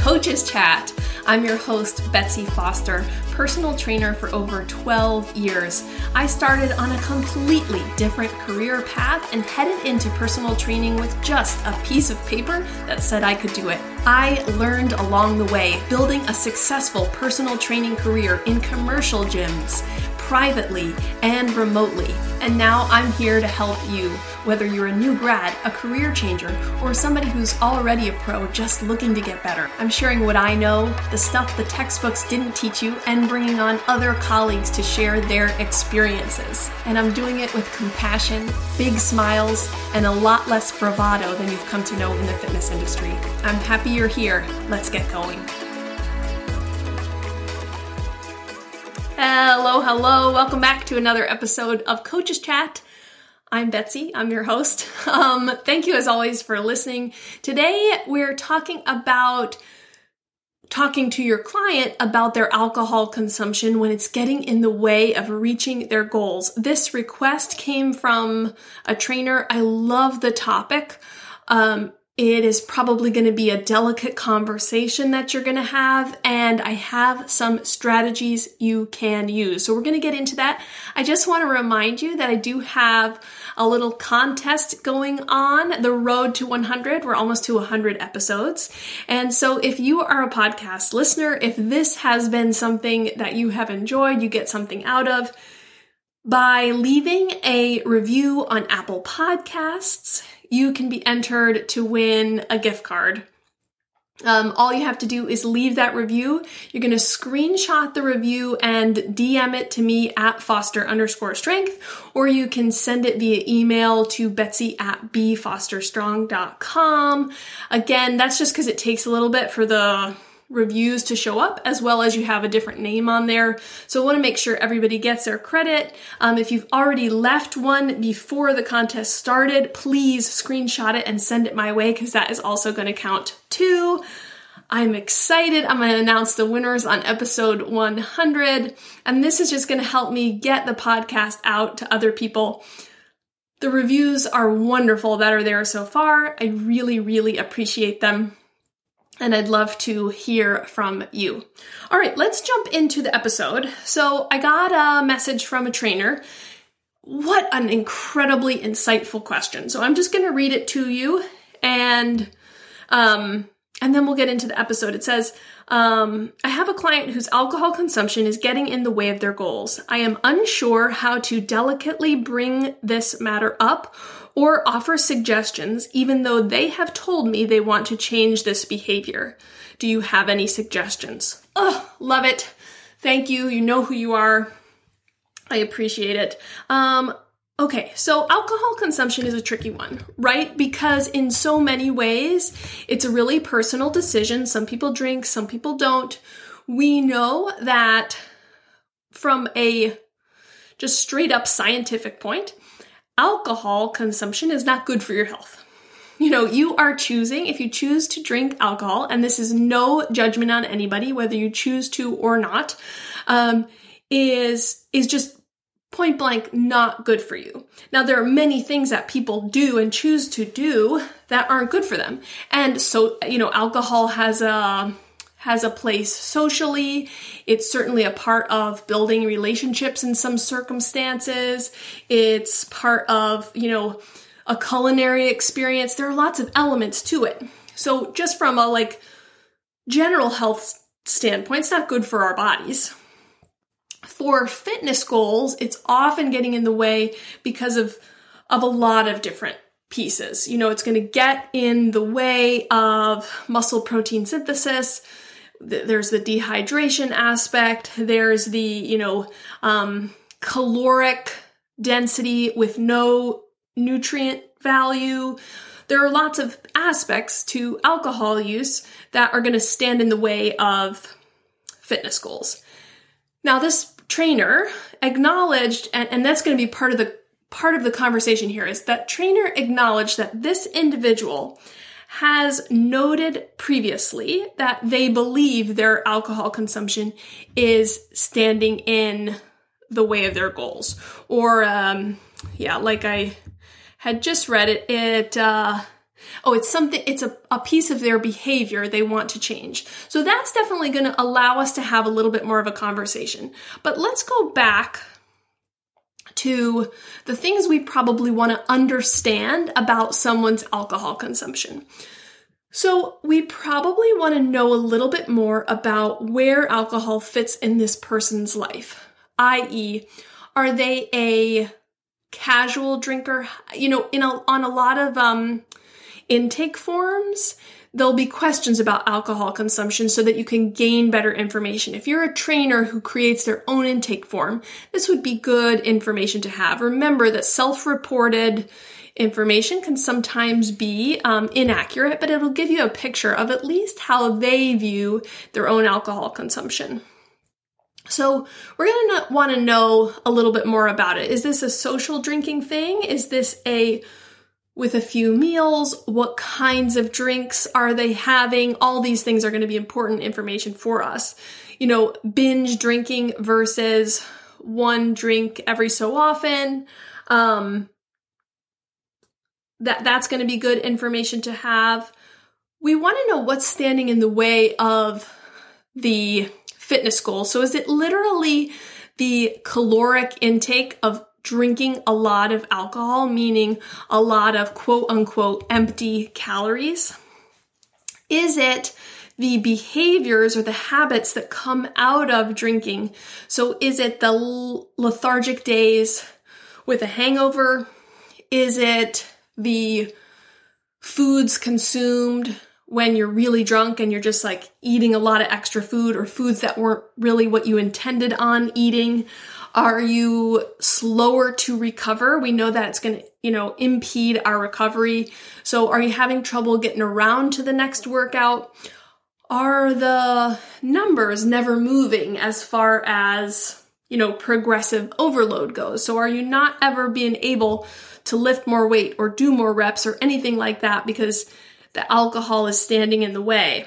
Coach's Chat. I'm your host, Betsy Foster, personal trainer for over 12 years. I started on a completely different career path and headed into personal training with just a piece of paper that said I could do it. I learned along the way, building a successful personal training career in commercial gyms privately and remotely. And now I'm here to help you, whether you're a new grad, a career changer, or somebody who's already a pro just looking to get better. I'm sharing what I know, the stuff the textbooks didn't teach you, and bringing on other colleagues to share their experiences. And I'm doing it with compassion, big smiles, and a lot less bravado than you've come to know in the fitness industry. I'm happy you're here. Let's get going. Hello, hello. Welcome back to another episode of Coach's Chat. I'm Betsy. I'm your host. Um, thank you as always for listening. Today we're talking about talking to your client about their alcohol consumption when it's getting in the way of reaching their goals. This request came from a trainer. I love the topic. Um, it is probably going to be a delicate conversation that you're going to have, and I have some strategies you can use. So, we're going to get into that. I just want to remind you that I do have a little contest going on the road to 100. We're almost to 100 episodes. And so, if you are a podcast listener, if this has been something that you have enjoyed, you get something out of, by leaving a review on Apple Podcasts, you can be entered to win a gift card. Um, all you have to do is leave that review. You're going to screenshot the review and DM it to me at foster underscore strength, or you can send it via email to betsy at bfosterstrong.com. Again, that's just because it takes a little bit for the reviews to show up as well as you have a different name on there. So I want to make sure everybody gets their credit. Um, if you've already left one before the contest started, please screenshot it and send it my way because that is also going to count too. I'm excited. I'm going to announce the winners on episode 100. And this is just going to help me get the podcast out to other people. The reviews are wonderful that are there so far. I really, really appreciate them and I'd love to hear from you. All right, let's jump into the episode. So, I got a message from a trainer. What an incredibly insightful question. So, I'm just going to read it to you and um and then we'll get into the episode. It says, um, I have a client whose alcohol consumption is getting in the way of their goals. I am unsure how to delicately bring this matter up or offer suggestions, even though they have told me they want to change this behavior. Do you have any suggestions? Oh, love it. Thank you. You know who you are. I appreciate it. Um, okay, so alcohol consumption is a tricky one, right? Because in so many ways, it's a really personal decision. Some people drink, some people don't. We know that from a just straight up scientific point, alcohol consumption is not good for your health. You know, you are choosing, if you choose to drink alcohol, and this is no judgment on anybody, whether you choose to or not, um, is, is just point blank not good for you. Now, there are many things that people do and choose to do that aren't good for them. And so, you know, alcohol has a, has a place socially. It's certainly a part of building relationships in some circumstances. It's part of, you know, a culinary experience. There are lots of elements to it. So just from a like general health standpoint, it's not good for our bodies. For fitness goals, it's often getting in the way because of of a lot of different pieces. You know, it's going to get in the way of muscle protein synthesis, there's the dehydration aspect. There's the you know um, caloric density with no nutrient value. There are lots of aspects to alcohol use that are going to stand in the way of fitness goals. Now this trainer acknowledged and, and that's going to be part of the part of the conversation here is that trainer acknowledged that this individual has noted previously that they believe their alcohol consumption is standing in the way of their goals. Or, um, yeah, like I had just read it, it, uh, Oh, it's something, it's a, a piece of their behavior they want to change. So that's definitely going to allow us to have a little bit more of a conversation. But let's go back to the things we probably want to understand about someone's alcohol consumption. So, we probably want to know a little bit more about where alcohol fits in this person's life, i.e., are they a casual drinker? You know, in a, on a lot of um, intake forms, there'll be questions about alcohol consumption so that you can gain better information. If you're a trainer who creates their own intake form, this would be good information to have. Remember that self reported information can sometimes be um, inaccurate, but it'll give you a picture of at least how they view their own alcohol consumption. So, we're going to want to know a little bit more about it. Is this a social drinking thing? Is this a with a few meals? What kinds of drinks are they having? All these things are going to be important information for us. You know, binge drinking versus one drink every so often. Um, that that's going to be good information to have. We want to know what's standing in the way of the fitness goal. So is it literally the caloric intake of drinking a lot of alcohol, meaning a lot of quote unquote empty calories? Is it the behaviors or the habits that come out of drinking? So is it the lethargic days with a hangover? Is it the foods consumed when you're really drunk and you're just like eating a lot of extra food or foods that weren't really what you intended on eating? Are you slower to recover? We know that it's going to, you know, impede our recovery. So are you having trouble getting around to the next workout? Are the numbers never moving as far as, you know, progressive overload goes? So are you not ever being able to lift more weight or do more reps or anything like that because the alcohol is standing in the way?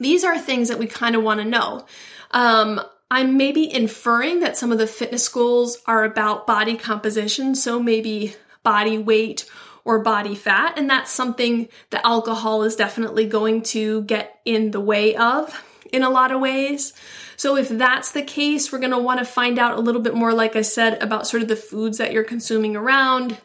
These are things that we kind of want to know. Um, I'm maybe inferring that some of the fitness goals are about body composition, so maybe body weight or body fat, and that's something that alcohol is definitely going to get in the way of in a lot of ways. So if that's the case, we're going to want to find out a little bit more like I said about sort of the foods that you're consuming around.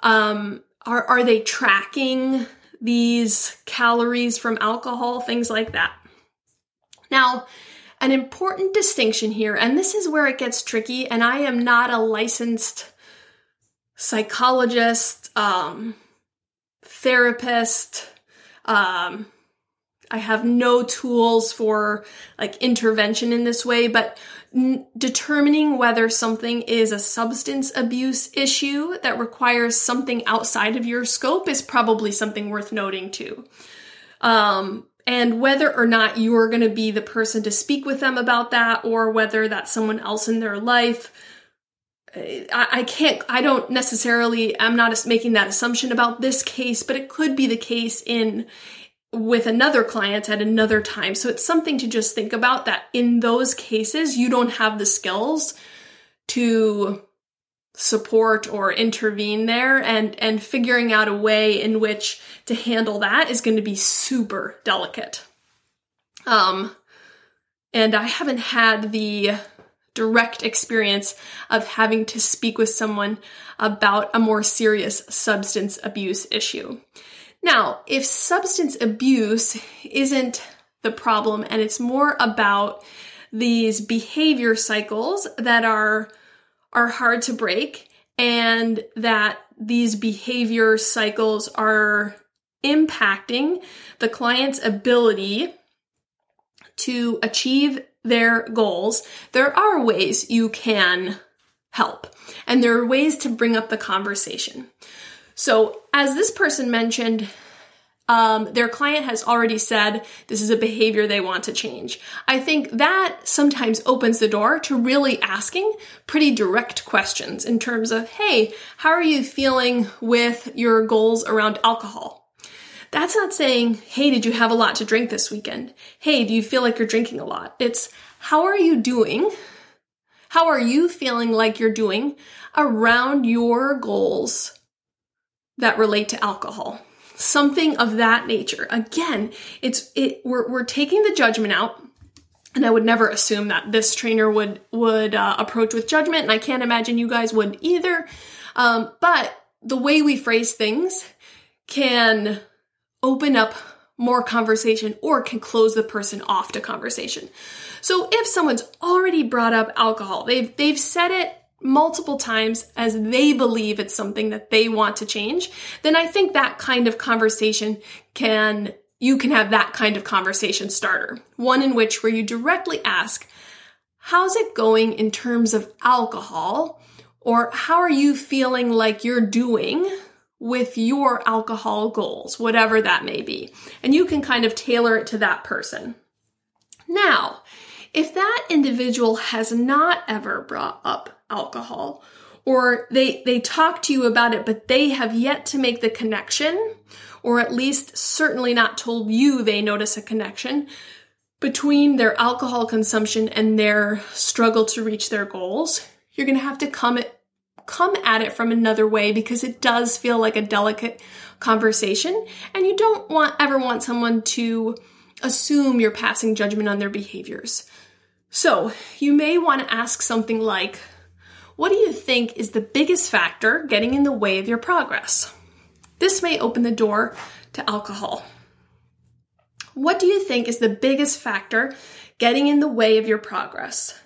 Um are are they tracking these calories from alcohol, things like that. Now, an important distinction here, and this is where it gets tricky, and I am not a licensed psychologist, um, therapist, um, I have no tools for like intervention in this way, but n- determining whether something is a substance abuse issue that requires something outside of your scope is probably something worth noting too. Um, and whether or not you're going to be the person to speak with them about that or whether that's someone else in their life I, I can't i don't necessarily i'm not making that assumption about this case but it could be the case in with another client at another time. So it's something to just think about that in those cases you don't have the skills to support or intervene there and and figuring out a way in which to handle that is going to be super delicate. Um and i haven't had the direct experience of having to speak with someone about a more serious substance abuse issue. Now if substance abuse isn't the problem and it's more about these behavior cycles that are are hard to break and that these behavior cycles are impacting the client's ability to achieve their goals, there are ways you can help. And there are ways to bring up the conversation. So, as this person mentioned, um, their client has already said this is a behavior they want to change. I think that sometimes opens the door to really asking pretty direct questions in terms of, hey, how are you feeling with your goals around alcohol? That's not saying, hey, did you have a lot to drink this weekend? Hey, do you feel like you're drinking a lot? It's, how are you doing? How are you feeling like you're doing around your goals that relate to alcohol. Something of that nature. Again, it's it we're we're taking the judgment out. And I would never assume that this trainer would would uh, approach with judgment, and I can't imagine you guys would either. Um, but the way we phrase things can open up more conversation or can close the person off to conversation. So if someone's already brought up alcohol, they've they've said it multiple times as they believe it's something that they want to change, then I think that kind of conversation can you can have that kind of conversation starter. One in which where you directly ask, how's it going in terms of alcohol? Or how are you feeling like you're doing with your alcohol goals, whatever that may be. And you can kind of tailor it to that person. Now, if that individual has not ever brought up alcohol, or they, they talk to you about it, but they have yet to make the connection, or at least certainly not told you they notice a connection between their alcohol consumption and their struggle to reach their goals, you're going to have to come at come at it from another way because it does feel like a delicate conversation and you don't want ever want someone to assume you're passing judgment on their behaviors. So, you may want to ask something like, what do you think is the biggest factor getting in the way of your progress? This may open the door to alcohol. What do you think is the biggest factor getting in the way of your progress?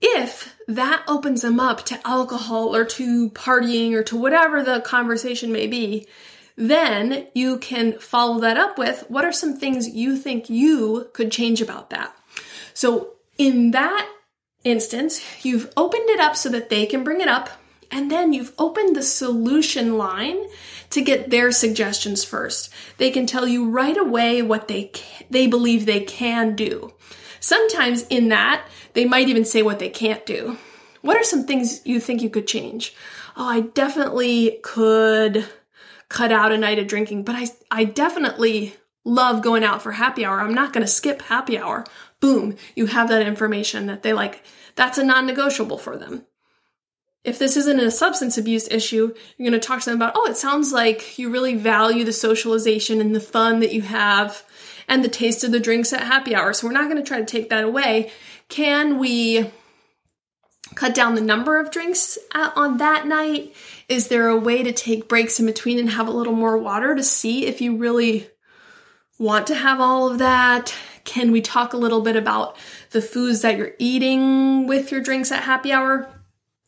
if that opens them up to alcohol or to partying or to whatever the conversation may be, then you can follow that up with what are some things you think you could change about that. So in that instance, you've opened it up so that they can bring it up, and then you've opened the solution line to get their suggestions first. They can tell you right away what they they believe they can do. Sometimes in that, they might even say what they can't do. What are some things you think you could change? Oh, I definitely could cut out a night of drinking, but I, I definitely love going out for happy hour. I'm not going to skip happy hour. Boom, you have that information that they like. That's a non negotiable for them. If this isn't a substance abuse issue, you're going to talk to them about, oh, it sounds like you really value the socialization and the fun that you have and the taste of the drinks at happy hour. So we're not going to try to take that away. Can we cut down the number of drinks on that night? Is there a way to take breaks in between and have a little more water to see if you really want to have all of that? Can we talk a little bit about the foods that you're eating with your drinks at happy hour?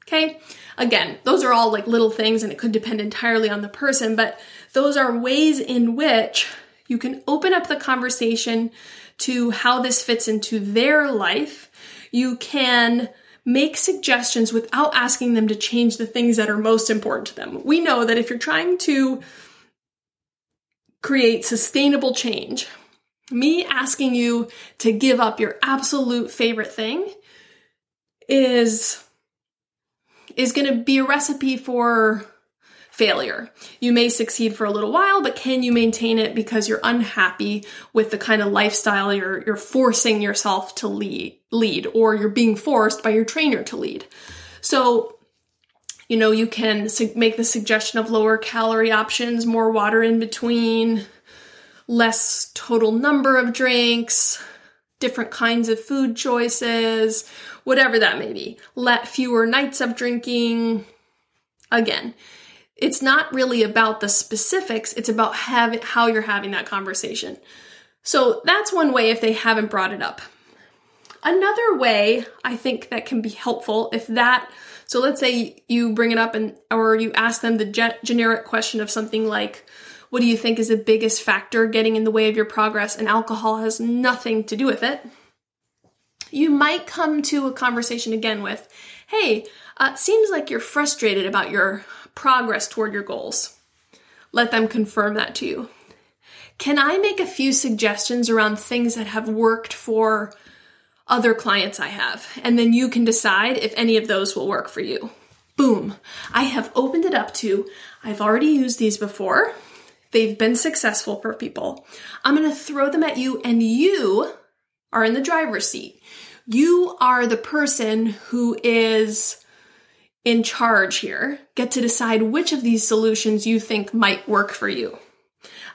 Okay. Again, those are all like little things and it could depend entirely on the person, but those are ways in which you can open up the conversation to how this fits into their life you can make suggestions without asking them to change the things that are most important to them. We know that if you're trying to create sustainable change, me asking you to give up your absolute favorite thing is is going to be a recipe for failure. You may succeed for a little while, but can you maintain it because you're unhappy with the kind of lifestyle you're, you're forcing yourself to lead, lead, or you're being forced by your trainer to lead? So, you know, you can make the suggestion of lower calorie options, more water in between, less total number of drinks, different kinds of food choices, whatever that may be. Let fewer nights of drinking. Again, it's not really about the specifics, it's about have, how you're having that conversation. So that's one way if they haven't brought it up. Another way I think that can be helpful if that so let's say you bring it up and or you ask them the ge- generic question of something like what do you think is the biggest factor getting in the way of your progress and alcohol has nothing to do with it. You might come to a conversation again with, "Hey, uh, seems like you're frustrated about your progress toward your goals. Let them confirm that to you. Can I make a few suggestions around things that have worked for other clients I have? And then you can decide if any of those will work for you. Boom. I have opened it up to, I've already used these before. They've been successful for people. I'm going to throw them at you, and you are in the driver's seat. You are the person who is in charge here get to decide which of these solutions you think might work for you.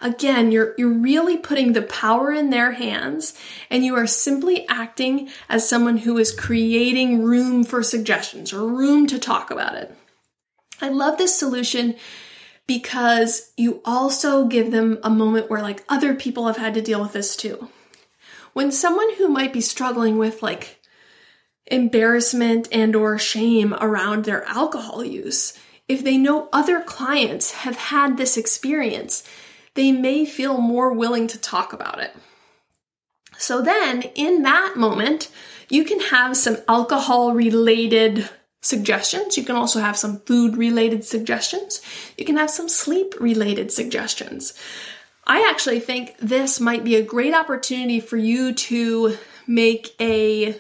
Again, you're, you're really putting the power in their hands and you are simply acting as someone who is creating room for suggestions or room to talk about it. I love this solution because you also give them a moment where like other people have had to deal with this too. When someone who might be struggling with like embarrassment and or shame around their alcohol use, if they know other clients have had this experience, they may feel more willing to talk about it. So then, in that moment, you can have some alcohol related suggestions. You can also have some food related suggestions. You can have some sleep related suggestions. I actually think this might be a great opportunity for you to make a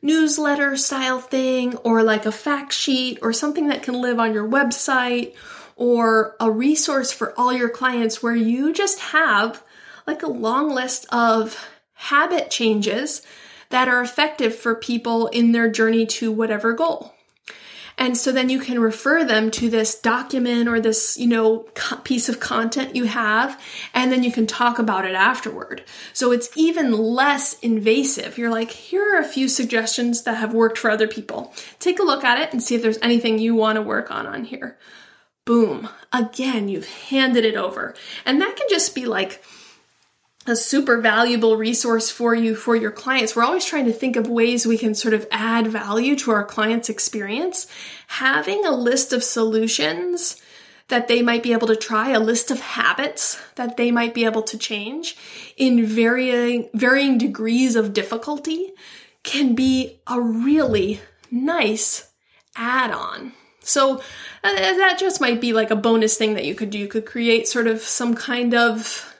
newsletter style thing or like a fact sheet or something that can live on your website or a resource for all your clients where you just have like a long list of habit changes that are effective for people in their journey to whatever goal. And so then you can refer them to this document or this, you know, piece of content you have, and then you can talk about it afterward. So it's even less invasive. You're like, here are a few suggestions that have worked for other people. Take a look at it and see if there's anything you want to work on on here boom, again, you've handed it over. And that can just be like a super valuable resource for you, for your clients. We're always trying to think of ways we can sort of add value to our clients' experience. Having a list of solutions that they might be able to try, a list of habits that they might be able to change in varying, varying degrees of difficulty can be a really nice add on so uh, that just might be like a bonus thing that you could do. You could create sort of some kind of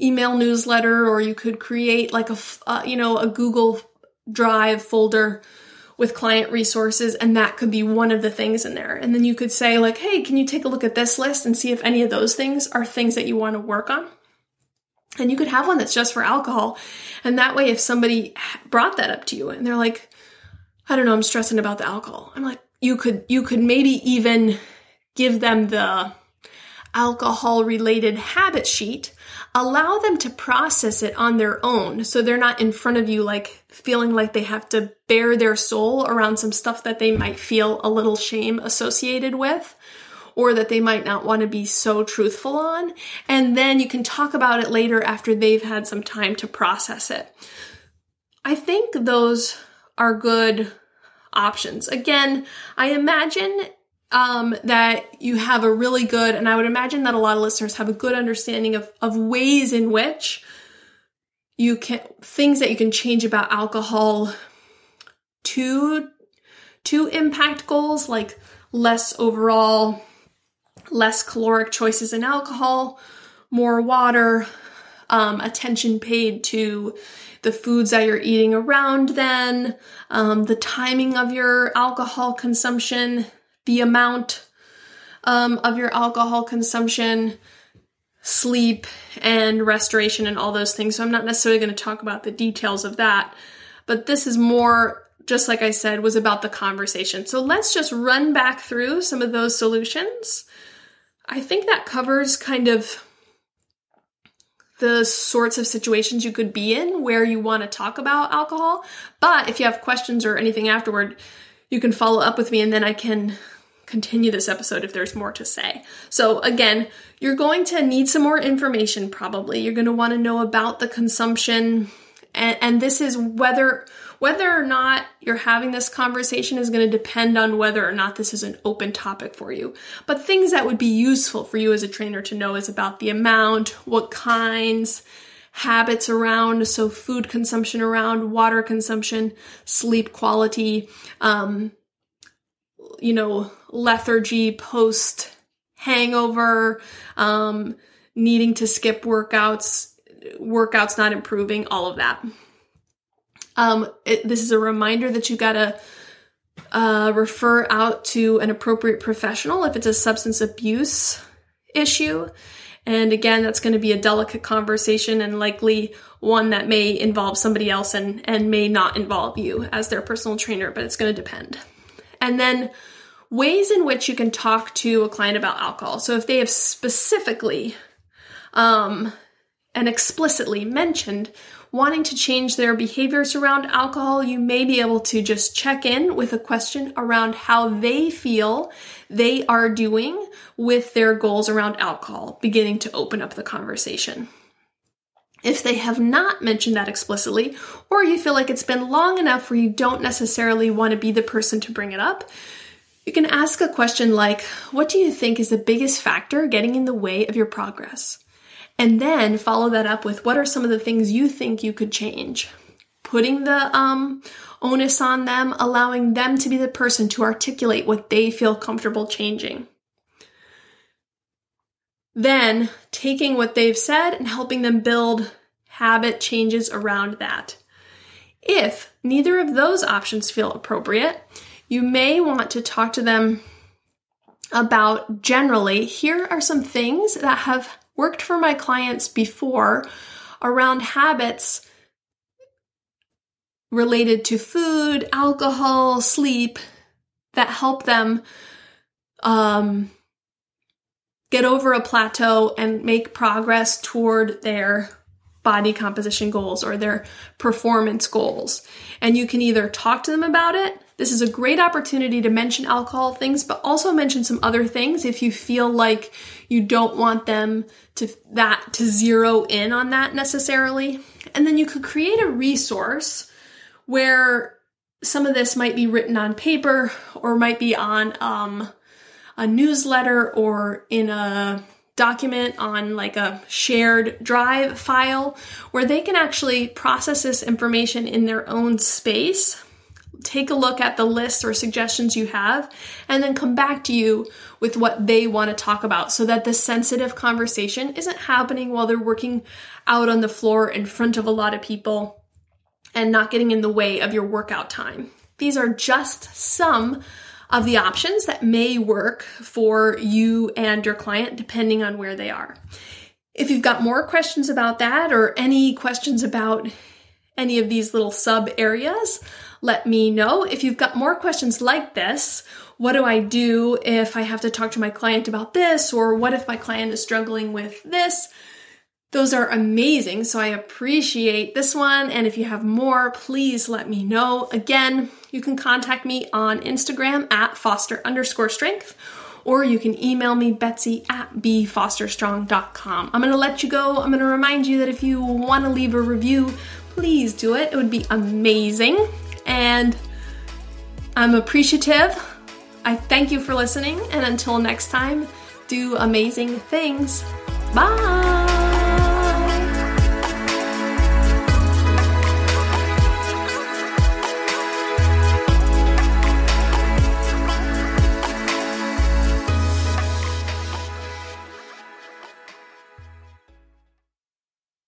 email newsletter, or you could create like a uh, you know a Google Drive folder with client resources, and that could be one of the things in there. And then you could say like, hey, can you take a look at this list and see if any of those things are things that you want to work on? And you could have one that's just for alcohol. And that way, if somebody brought that up to you and they're like, I don't know, I'm stressing about the alcohol. I'm like, you could you could maybe even give them the alcohol related habit sheet allow them to process it on their own so they're not in front of you like feeling like they have to bare their soul around some stuff that they might feel a little shame associated with or that they might not want to be so truthful on and then you can talk about it later after they've had some time to process it. I think those are good options. Again, I imagine um, that you have a really good, and I would imagine that a lot of listeners have a good understanding of, of ways in which you can, things that you can change about alcohol to, to impact goals like less overall, less caloric choices in alcohol, more water, um, attention paid to the foods that you're eating around then, um, the timing of your alcohol consumption, the amount um, of your alcohol consumption, sleep, and restoration, and all those things. So I'm not necessarily going to talk about the details of that, but this is more just like I said, was about the conversation. So let's just run back through some of those solutions. I think that covers kind of the sorts of situations you could be in where you want to talk about alcohol. But if you have questions or anything afterward, you can follow up with me and then I can continue this episode if there's more to say. So, again, you're going to need some more information probably. You're going to want to know about the consumption and, and this is whether whether or not you're having this conversation is going to depend on whether or not this is an open topic for you. But things that would be useful for you as a trainer to know is about the amount, what kinds, habits around, so food consumption around, water consumption, sleep quality, um, you know, lethargy post hangover, um, needing to skip workouts, workouts not improving, all of that. Um, it, this is a reminder that you gotta uh, refer out to an appropriate professional if it's a substance abuse issue. And again, that's going to be a delicate conversation and likely one that may involve somebody else and, and may not involve you as their personal trainer, but it's going to depend. And then ways in which you can talk to a client about alcohol. So if they have specifically um, and explicitly mentioned wanting to change their behaviors around alcohol, you may be able to just check in with a question around how they feel they are doing with their goals around alcohol, beginning to open up the conversation. If they have not mentioned that explicitly, or you feel like it's been long enough where you don't necessarily want to be the person to bring it up, you can ask a question like, What do you think is the biggest factor getting in the way of your progress? And then follow that up with what are some of the things you think you could change? Putting the um, onus on them, allowing them to be the person to articulate what they feel comfortable changing. Then taking what they've said and helping them build habit changes around that. If neither of those options feel appropriate, you may want to talk to them about generally here are some things that have worked for my clients before around habits related to food, alcohol, sleep that help them um, get over a plateau and make progress toward their body composition goals or their performance goals. And you can either talk to them about it. This is a great opportunity to mention alcohol things, but also mention some other things if you feel like you don't want them to that to zero in on that necessarily. And then you could create a resource where some of this might be written on paper or might be on um, a newsletter or in a document on like a shared drive file where they can actually process this information in their own space take a look at the list or suggestions you have and then come back to you with what they want to talk about so that the sensitive conversation isn't happening while they're working out on the floor in front of a lot of people and not getting in the way of your workout time. These are just some of the options that may work for you and your client depending on where they are. If you've got more questions about that or any questions about any of these little sub areas, let me know. If you've got more questions like this, what do I do if I have to talk to my client about this? Or what if my client is struggling with this? Those are amazing. So I appreciate this one. And if you have more, please let me know. Again, you can contact me on Instagram at foster underscore strength, or you can email me betsy at bfosterstrong.com. I'm going to let you go. I'm going to remind you that if you want to leave a review, please do it. It would be amazing. And I'm appreciative. I thank you for listening. And until next time, do amazing things. Bye.